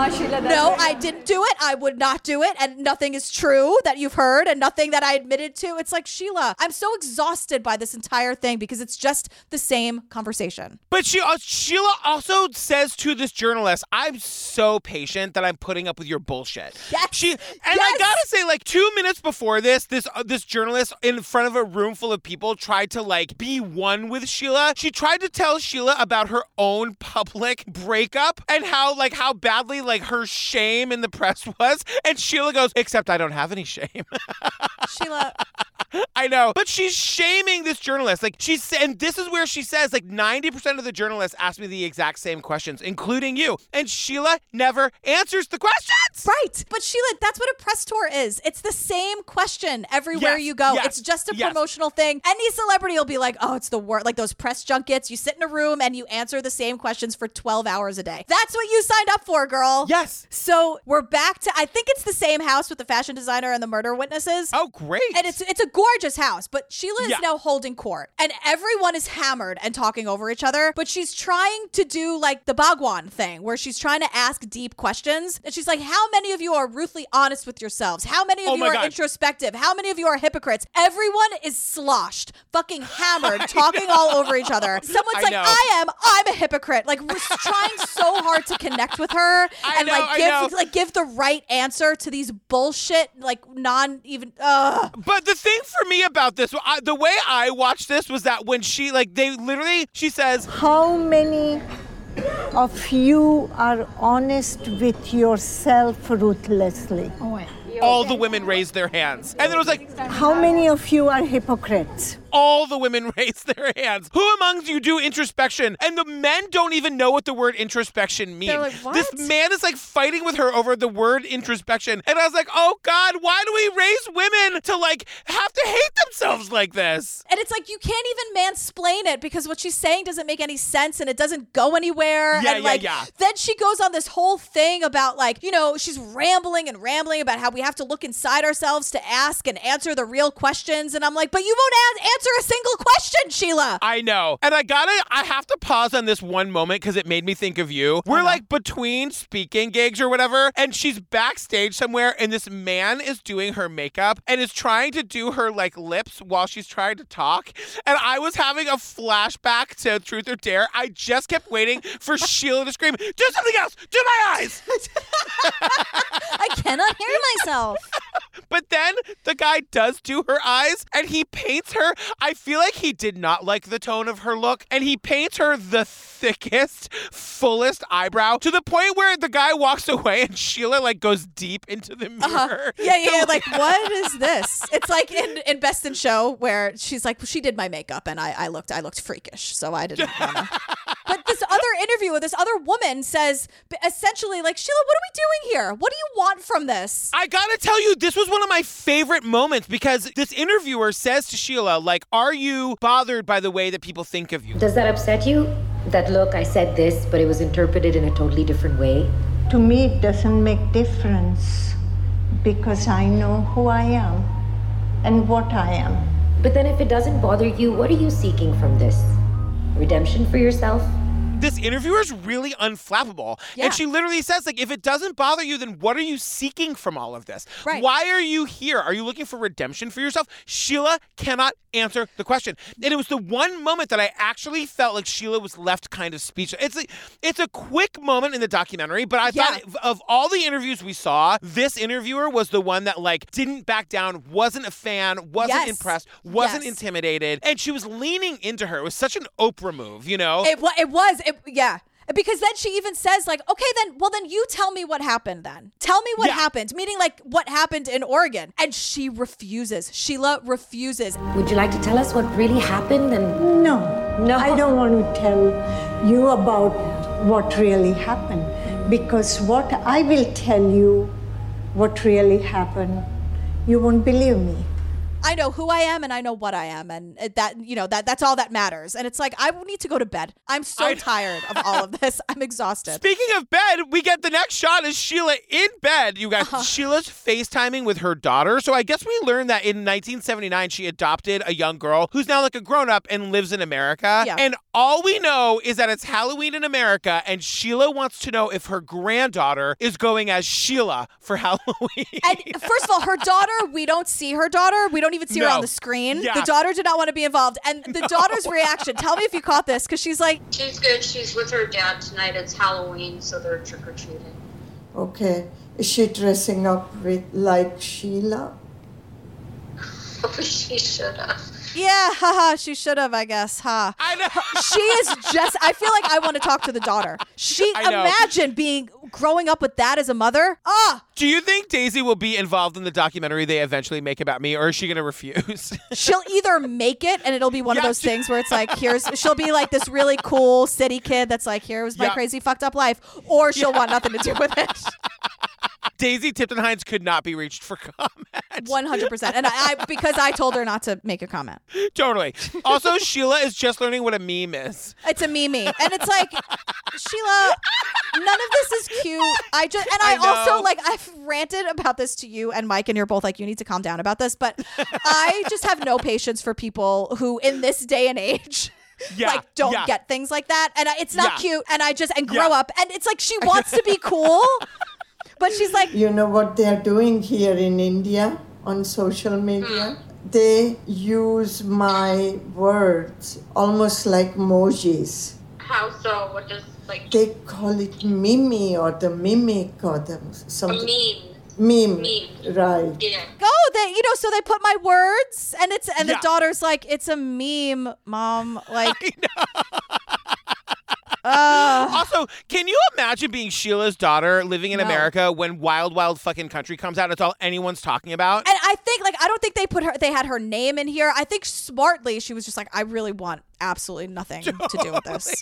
no, I didn't do it. I would not do it. And nothing is true that you've heard and nothing that I admitted to. It's like, Sheela, I'm so exhausted by this entire thing because it's just the same conversation. But she, uh, Sheela also says to this journalist, "I'm so patient that I'm putting up with your bullshit." Yes. She and I gotta say, like two minutes before this, this uh, this journalist in front of a room full of people tried to like be one with Sheela. She tried to tell Sheela about her own public breakup and how like how badly like her shame in the press was, and Sheela goes, "Except I don't have any shame." Sheela, I know. But she's shaming this journalist. Like she's and this is where she says like 90% of the journalists ask me the exact same questions, including you. And Sheela never answers the questions. Right. But Sheela, that's what a press tour is. It's the same question everywhere Yes, you go. yes, It's just a yes. promotional thing. Any celebrity will be like, oh, it's the worst. Like those press junkets. You sit in a room and you answer the same questions for 12 hours a day. That's what you signed up for, girl. Yes. So we're back to, I think it's the same house with the fashion designer and the murder witnesses. Oh, great. And it's it's a gorgeous house, but Sheela is Yeah. now holding court, and everyone is hammered and talking over each other. But she's trying to do like the Bhagwan thing, where she's trying to ask deep questions, and she's like, "How many of you are ruthlessly honest with yourselves? How many of Oh you are God. introspective? How many of you are hypocrites? Everyone is sloshed, fucking hammered, talking all over each other. Someone's I like, know. "I am, I'm a hypocrite." Like we're trying so hard to connect with her I and know, like give like give the right answer to these bullshit like non even. Ugh. But the thing for me about this, I, the way I watched this was that when she, like, they literally, she says, How many of you are honest with yourself ruthlessly? Oh, all the women raised their hands. And then it was like, How many of you are hypocrites? All the women raise their hands. Who amongst you do introspection? And the men don't even know what the word introspection means. Like, This man is like fighting with her over the word introspection. And I was like, oh God, why do we raise women to like have to hate themselves like this? And it's like you can't even mansplain it because what she's saying doesn't make any sense and it doesn't go anywhere. Yeah, and yeah, like yeah. then she goes on this whole thing about like, you know, she's rambling and rambling about how we have to look inside ourselves to ask and answer the real questions. And I'm like, but you won't answer a single question, Sheela. I know. And I gotta, I have to pause on this one moment because it made me think of you. We're uh-huh. like between speaking gigs or whatever, and she's backstage somewhere, and this man is doing her makeup and is trying to do her like lips while she's trying to talk. And I was having a flashback to Truth or Dare. I just kept waiting for Sheela to scream, Do something else! Do my eyes! I cannot hear myself. But then the guy does do her eyes and he paints her. I feel like he did not like the tone of her look and he paints her the thickest, fullest eyebrow to the point where the guy walks away and Sheela like goes deep into the mirror. Uh-huh. Yeah, yeah, yeah. Like, what is this? It's like in, in Best in Show where she's like, she did my makeup and I, I looked I looked freakish, so I didn't wanna. But this other interview with this other woman says essentially like, Sheela, what are we doing here? What do you want from this? I gotta tell you, this was one of my favorite moments because this interviewer says to Sheela, like, are you bothered by the way that people think of you? Does that upset you? That look, I said this, but it was interpreted in a totally different way? To me, it doesn't make difference because I know who I am and what I am. But then if it doesn't bother you, what are you seeking from this? Redemption for yourself? This interviewer is really unflappable. Yeah. And she literally says, like, if it doesn't bother you, then what are you seeking from all of this? Right. Why are you here? Are you looking for redemption for yourself? Sheela cannot answer the question. And it was the one moment that I actually felt like Sheela was left kind of speechless. It's a, it's a quick moment in the documentary, but I thought of all the interviews we saw, this interviewer was the one that like didn't back down, wasn't a fan, wasn't Yes. impressed, wasn't Yes. intimidated, and she was leaning into her. It was such an Oprah move, you know? It, it was, it, yeah. Because then she even says, like, okay, then, well, then you tell me what happened then. Tell me what happened, meaning like what happened in Oregon. And she refuses. Sheela refuses. Would you like to tell us what really happened and No, no, I don't want to tell you about what really happened because what I will tell you, what really happened, you won't believe me. I know who I am and I know what I am, and that you know that that's all that matters. And it's like I need to go to bed. I'm so tired of all of this. I'm exhausted. Speaking of bed, we get the next shot is Sheela in bed. You guys, Uh-huh. Sheela's FaceTiming with her daughter. So I guess we learned that in 1979 she adopted a young girl who's now like a grown up and lives in America. Yeah. And all we know is that it's Halloween in America, and Sheela wants to know if her granddaughter is going as Sheela for Halloween. And first of all, her daughter, we don't see her daughter. We don't even see her No. on the screen. Yeah. The daughter did not want to be involved. And the daughter's reaction, tell me if you caught this, because she's like, She's good. She's with her dad tonight. It's Halloween, so they're trick or treating. Okay, is she dressing up with, like Sheela? Oh, she should have. Yeah, haha, she should have, I guess, huh? I know. She is just, I feel like I want to talk to the daughter. She, I know. imagine being growing up with that as a mother. Ah, Do you think Daisy will be involved in the documentary they eventually make about me, or is she going to refuse? she'll either make it and it'll be one of those things where it's like, here's, she'll be like this really cool city kid that's like, here was my Yeah. crazy fucked up life, or she'll want nothing to do with it. Daisy Tipton Hines could not be reached for comment. One hundred percent, and I, I because I told her not to make a comment. totally. Also, Sheela is just learning what a meme is. It's a meme, and it's like Sheela. None of this is cute. I just and I, I also like I've ranted about this to you and Mike, and you're both like you need to calm down about this. But I just have no patience for people who, in this day and age. Yeah, like don't yeah. get things like that and I, it's not Yeah. cute and i just and grow up and it's like she wants to be cool but she's like You know what they are doing here in India on social media? Hmm. They use my words almost like emojis. How so? What does like They call it mimi or the mimic or the a meme? Meme. Meme. Right. Yeah. oh they you know so they put my words and it's and Yeah. the daughter's like it's a meme mom like uh, Also, can you imagine being Sheela's daughter living in No. America when Wild Wild Fucking Country comes out? It's all anyone's talking about. And I think like I don't think they put her they had her name in here. I think smartly she was just like I really want absolutely nothing to do with this.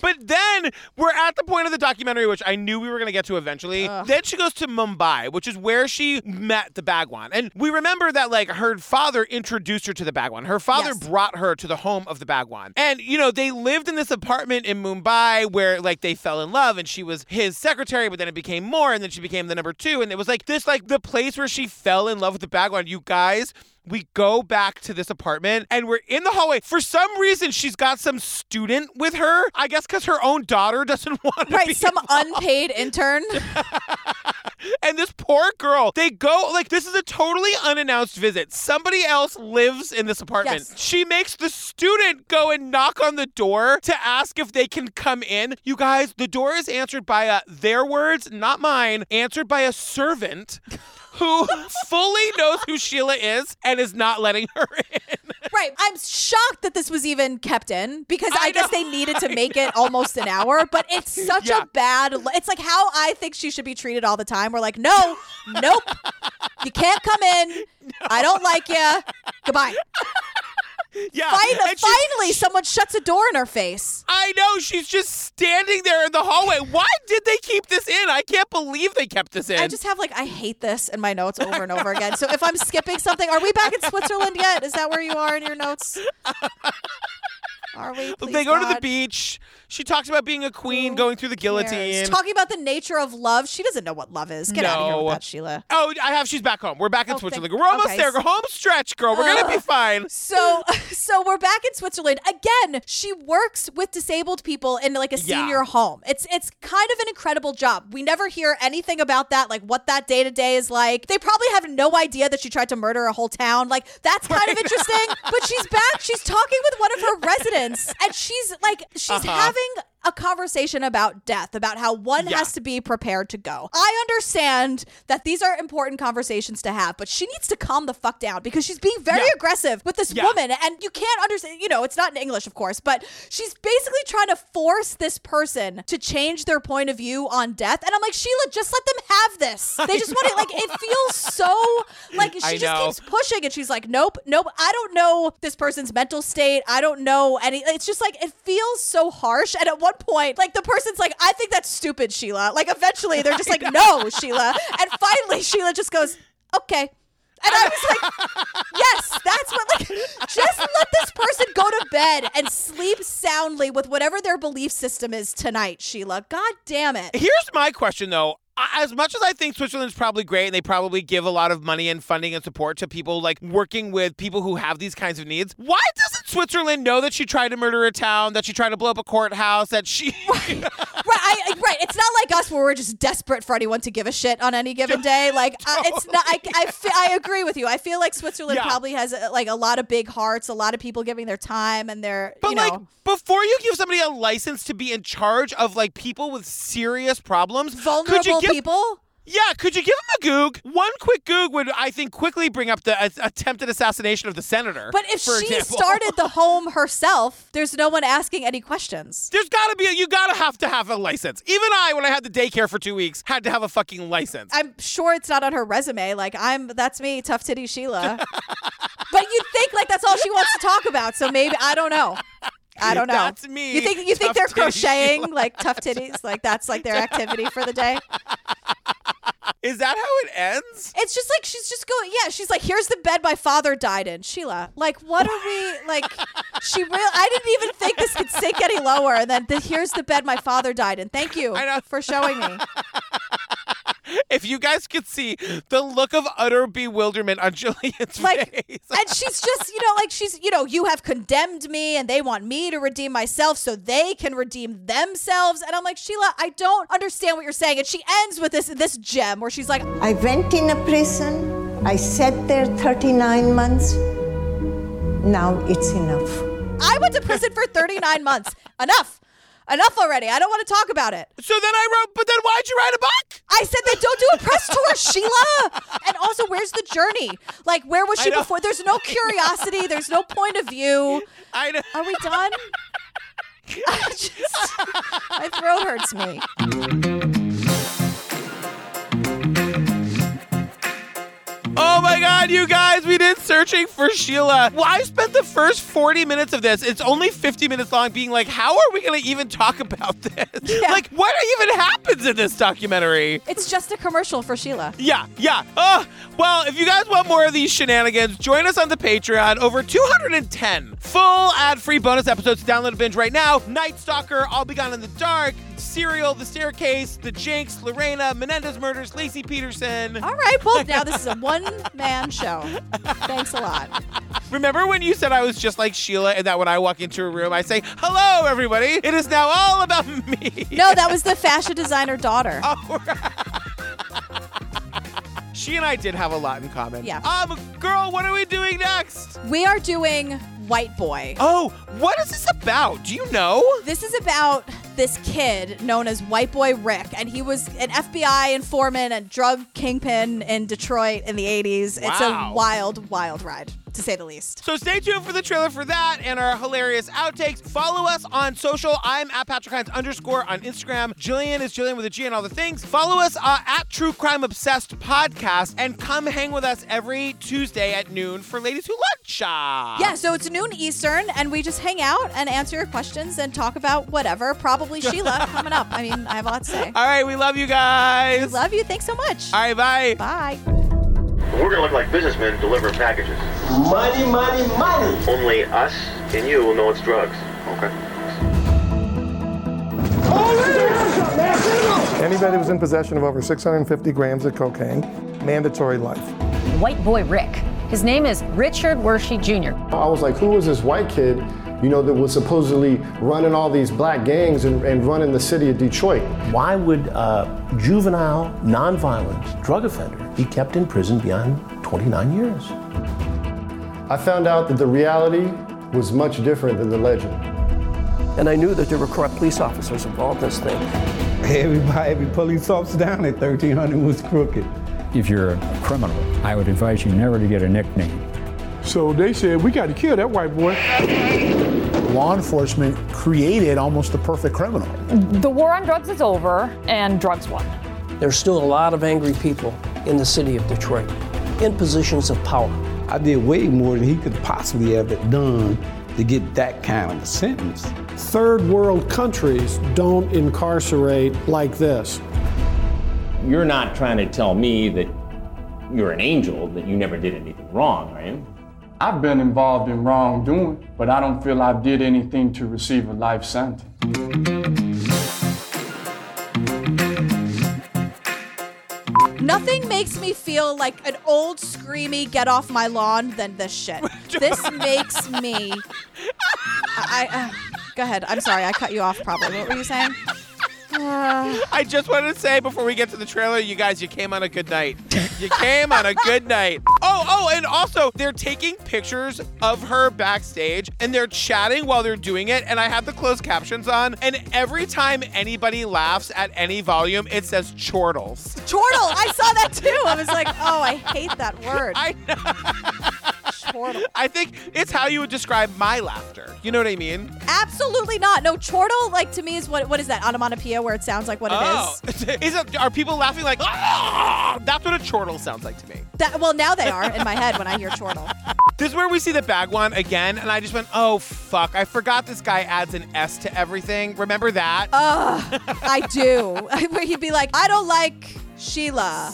But then we're at the point of the documentary, which I knew we were going to get to eventually. Then she goes to Mumbai, which is where she met the Bhagwan. And we remember that, like, her father introduced her to the Bhagwan. Her father Yes. brought her to the home of the Bhagwan. And, you know, they lived in this apartment in Mumbai where, like, they fell in love and she was his secretary, but then it became more and then she became the number two. And it was like this, like, the place where she fell in love with the Bhagwan. You guys, we go back to this apartment and we're in the hallway. For some reason, she's got some student with her. I guess because her own daughter doesn't want to be. Right, some unpaid intern. And this poor girl, they go like this is a totally unannounced visit. Somebody else lives in this apartment. Yes. She makes the student go and knock on the door to ask if they can come in. You guys, the door is answered by a their words, not mine, answered by a servant. Who fully knows who Sheela is and is not letting her in. right. I'm shocked that this was even kept in because I, guess they needed to make it almost an hour, but it's such Yeah. a bad it's like how I think she should be treated all the time. We're like, "No, nope. You can't come in. I don't like you. Goodbye." Yeah. Fin- and she- finally, someone shuts a door in her face. I know she's just standing there in the hallway. Why did they keep this in? I can't believe they kept this in. I just have like I hate this in my notes over and over again. So if I'm skipping something, are we back in Switzerland yet? Is that where you are in your notes? Are we? Please, they go to the beach. She talks about being a queen, going through the guillotine. Cares. Talking about the nature of love. She doesn't know what love is. Get out of here with that, Sheela. Oh, I have. She's back home. We're back in Oh, Switzerland. thank- We're almost okay. there. Go home stretch, girl. We're gonna be fine. So, so we're back in Switzerland again. She works with disabled people in like a Yeah. senior home. It's it's kind of an incredible job. We never hear anything about that, like what that day to day is like. They probably have no idea that she tried to murder a whole town. Like that's kind of interesting. But she's back. She's talking with one of her residents, and she's like, she's Uh-huh. having having a conversation about death, about how one Yeah. has to be prepared to go. I understand that these are important conversations to have, but she needs to calm the fuck down because she's being very Yeah. aggressive with this Yeah. woman and you can't understand, you know, it's not in English, of course, but she's basically trying to force this person to change their point of view on death. And I'm like, Sheela, just let them have this. They just want it. Like, it feels so like she I just know. keeps pushing and she's like, nope, nope. I don't know this person's mental state. I don't know any. It's just like, it feels so harsh. And at one point, like, the person's like, I think that's stupid, Sheela. Like, eventually they're just like, no, Sheela. And finally, Sheela just goes, okay. And I was like, yes, that's what, like, just let this person go to bed and sleep soundly with whatever their belief system is tonight, Sheela. God damn it. Here's my question though. As much as I think Switzerland's probably great and they probably give a lot of money and funding and support to people like working with people who have these kinds of needs, why doesn't Switzerland know that she tried to murder a town, that she tried to blow up a courthouse, that she right, I, right. It's not like us where we're just desperate for anyone to give a shit on any given day. Like uh, it's not. I, I, agree with you. I feel like Switzerland Yeah. probably has uh, like a lot of big hearts, a lot of people giving their time and their. But you like know, before you give somebody a license to be in charge of like people with serious problems, could you vulnerable give people. Yeah, could you give him a goog? One quick goog would, I think, quickly bring up the uh, attempted assassination of the senator. But if she example. started the home herself, there's no one asking any questions. There's gotta be a, you gotta have to have a license. Even I, when I had the daycare for two weeks, had to have a fucking license. I'm sure it's not on her resume. Like I'm, that's me, tough titty Sheela. but you'd think like that's all she wants to talk about. So maybe I don't know. I don't know. That's me, You think you think they're crocheting Sheela. like tough titties? Like that's like their activity for the day. Is that how it ends? It's just like she's just going. Yeah, she's like, here's the bed my father died in. Sheela, like, what are we like? She real. I didn't even think this could sink any lower. And then the, here's the bed my father died in. Thank you for showing me. If you guys could see the look of utter bewilderment on Gillian's Like, face. and she's just, you know, like she's, you know, you have condemned me and they want me to redeem myself so they can redeem themselves. And I'm like, Sheela, I don't understand what you're saying. And she ends with this this gem where she's like, I went in a prison. I sat there 39 months. Now it's enough. I went to prison for 39 months. Enough. Enough already. I don't want to talk about it. So then I wrote, but then why'd you write a book? I said that don't do a press tour, Sheela. And also, where's the journey? Like, where was she before? There's no curiosity. There's no point of view. I know. Are we done? I just, my throat hurts me. Oh my god, you guys, we did searching for Sheela. Well, I spent the first 40 minutes of this, it's only 50 minutes long, being like, how are we gonna even talk about this? Like, what even happens in this documentary? It's just a commercial for Sheela. Yeah, yeah. Oh, well, if you guys want more of these shenanigans, join us on the Patreon. Over 210 full ad-free bonus episodes to download and binge right now. Night Stalker, I'll Be Gone in the Dark, Serial, The Staircase, The Jinx, Lorena, Menendez Murders, Laci Peterson. All right, well, now this is a one-man show. Thanks a lot. Remember when you said I was just like Sheela and that when I walk into a room, I say, hello, everybody. It is now all about me. No, that was the fashion designer daughter. She and I did have a lot in common. Yeah. Um, girl, what are we doing next? We are doing White Boy. Oh, what is this about? Do you know? This is about this kid known as White Boy Rick, and he was an FBI informant and drug kingpin in Detroit in the 80s. Wow. It's a wild, wild ride, to say the least. So stay tuned for the trailer for that and our hilarious outtakes. Follow us on social. I'm at Patrick Hinds underscore on Instagram. Gillian is Gillian with a G and all the things. Follow us uh, at True Crime Obsessed Podcast and come hang with us every Tuesday at noon for Ladies Who Lunch. Yeah, so it's noon Eastern, and we just hang out and answer your questions and talk about whatever. Probably Sheela coming up. I mean, I have a lot to say. All right, we love you guys. We love you. Thanks so much. All right, bye. Bye. We're gonna look like businessmen delivering packages. Money, money, money! Only us and you will know it's drugs. Okay. Anybody who's in possession of over 650 grams of cocaine, mandatory life. White boy Rick. His name is Richard Wershe Jr. I was like, who was this white kid, you know, that was supposedly running all these black gangs and, and running the city of Detroit? Why would a juvenile, nonviolent drug offender be kept in prison beyond 29 years? I found out that the reality was much different than the legend. And I knew that there were corrupt police officers involved in this thing. Everybody, every police officer down at 1300 was crooked. If you're a criminal, I would advise you never to get a nickname. So they said, we got to kill that white boy. Law enforcement created almost the perfect criminal. The war on drugs is over, and drugs won. There's still a lot of angry people in the city of Detroit in positions of power. I did way more than he could possibly have done to get that kind of a sentence. Third world countries don't incarcerate like this. You're not trying to tell me that you're an angel, that you never did anything wrong, are you? I've been involved in wrongdoing, but I don't feel I did anything to receive a life sentence. Nothing makes me feel like an old screamy get off my lawn than this shit. this makes me. I. I uh, go ahead. I'm sorry. I cut you off. Probably. What were you saying? I just wanted to say before we get to the trailer, you guys, you came on a good night. You came on a good night. Oh, oh, and also they're taking pictures of her backstage and they're chatting while they're doing it. And I have the closed captions on. And every time anybody laughs at any volume, it says chortles. Chortle. I saw that too. I was like, oh, I hate that word. I Chortle. I think it's how you would describe my laughter. You know what I mean? Absolutely not. No, chortle, like to me, is what what is that? Onomatopoeia where it sounds like what it oh. is. is it, are people laughing like, "Ah!" that's what a chortle sounds like to me. That, well, now they are in my head when I hear chortle. This is where we see the Bhagwan again, and I just went, oh, fuck. I forgot this guy adds an S to everything. Remember that? Ugh, I do. Where he'd be like, I don't like Sheela.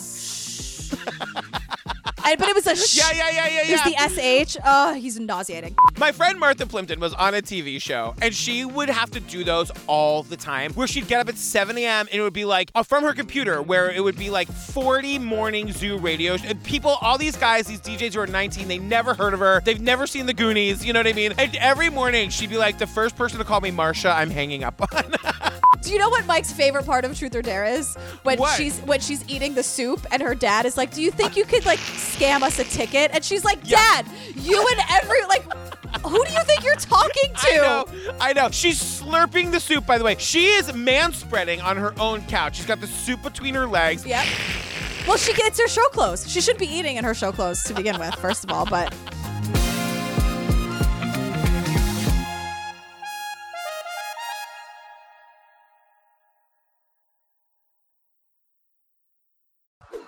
I, but it was a sh- Yeah, yeah, yeah, yeah, It was the sh. Oh, he's nauseating. My friend Martha Plimpton was on a TV show, and she would have to do those all the time, where she'd get up at 7 a.m. and it would be like uh, from her computer, where it would be like 40 morning zoo radio. And people, all these guys, these DJs who are 19, they never heard of her. They've never seen the Goonies. You know what I mean? And every morning she'd be like, the first person to call me Marsha, I'm hanging up on. Do you know what Mike's favorite part of Truth or Dare is? When What? she's when she's eating the soup and her dad is like, "Do you think you could like scam us a ticket?" And she's like, "Dad, you and every like, who do you think you're talking to?" I know, I know. She's slurping the soup, by the way. She is manspreading on her own couch. She's got the soup between her legs. Yep. Well, she gets her show clothes. She should be eating in her show clothes to begin with, first of all. But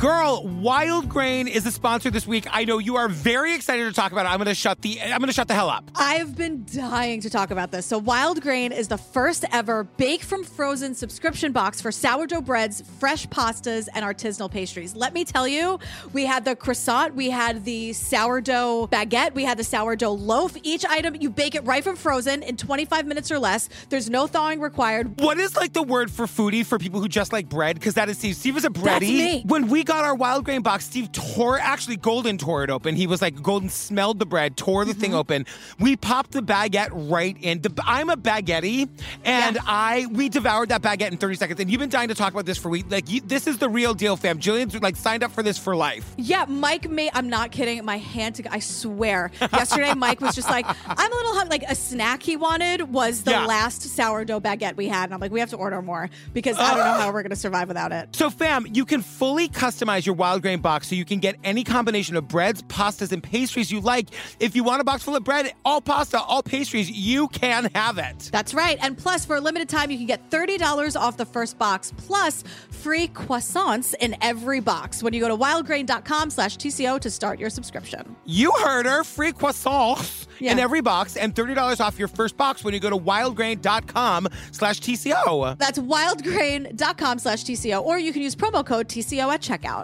Girl, Wild Grain is the sponsor this week. I know you are very excited to talk about it. I'm gonna shut the I'm gonna shut the hell up. I've been dying to talk about this. So, Wild Grain is the first ever bake from frozen subscription box for sourdough breads, fresh pastas, and artisanal pastries. Let me tell you, we had the croissant, we had the sourdough baguette, we had the sourdough loaf. Each item, you bake it right from frozen in 25 minutes or less. There's no thawing required. What is like the word for foodie for people who just like bread? Because that is Steve. Steve is a bready. That's me. When we got our wild grain box, Steve tore actually Golden tore it open. He was like Golden smelled the bread, tore the Mm-hmm. thing open. We popped the baguette right in. The, I'm a baguette, and I we devoured that baguette in 30 seconds. And you've been dying to talk about this for weeks. Like you, this is the real deal, fam. Gillian's like signed up for this for life. Yeah, Mike made, I'm not kidding, my hand to, I swear. Yesterday, Mike was just like, I'm a little hungry. Like a snack he wanted was the Yeah. last sourdough baguette we had. And I'm like, we have to order more because I don't know how we're going to survive without it. So, fam, you can fully customize your wild grain box so you can get any combination of breads, pastas, and pastries you like. If you want a box full of bread, all pasta, all pastries, you can have it. That's right. And plus, for a limited time, you can get $30 off the first box plus free croissants in every box when you go to wildgrain.com slash TCO to start your subscription. You heard her. Free croissants in every box and $30 off your first box when you go to wildgrain.com slash TCO. That's wildgrain.com slash TCO, or you can use promo code TCO at checkout.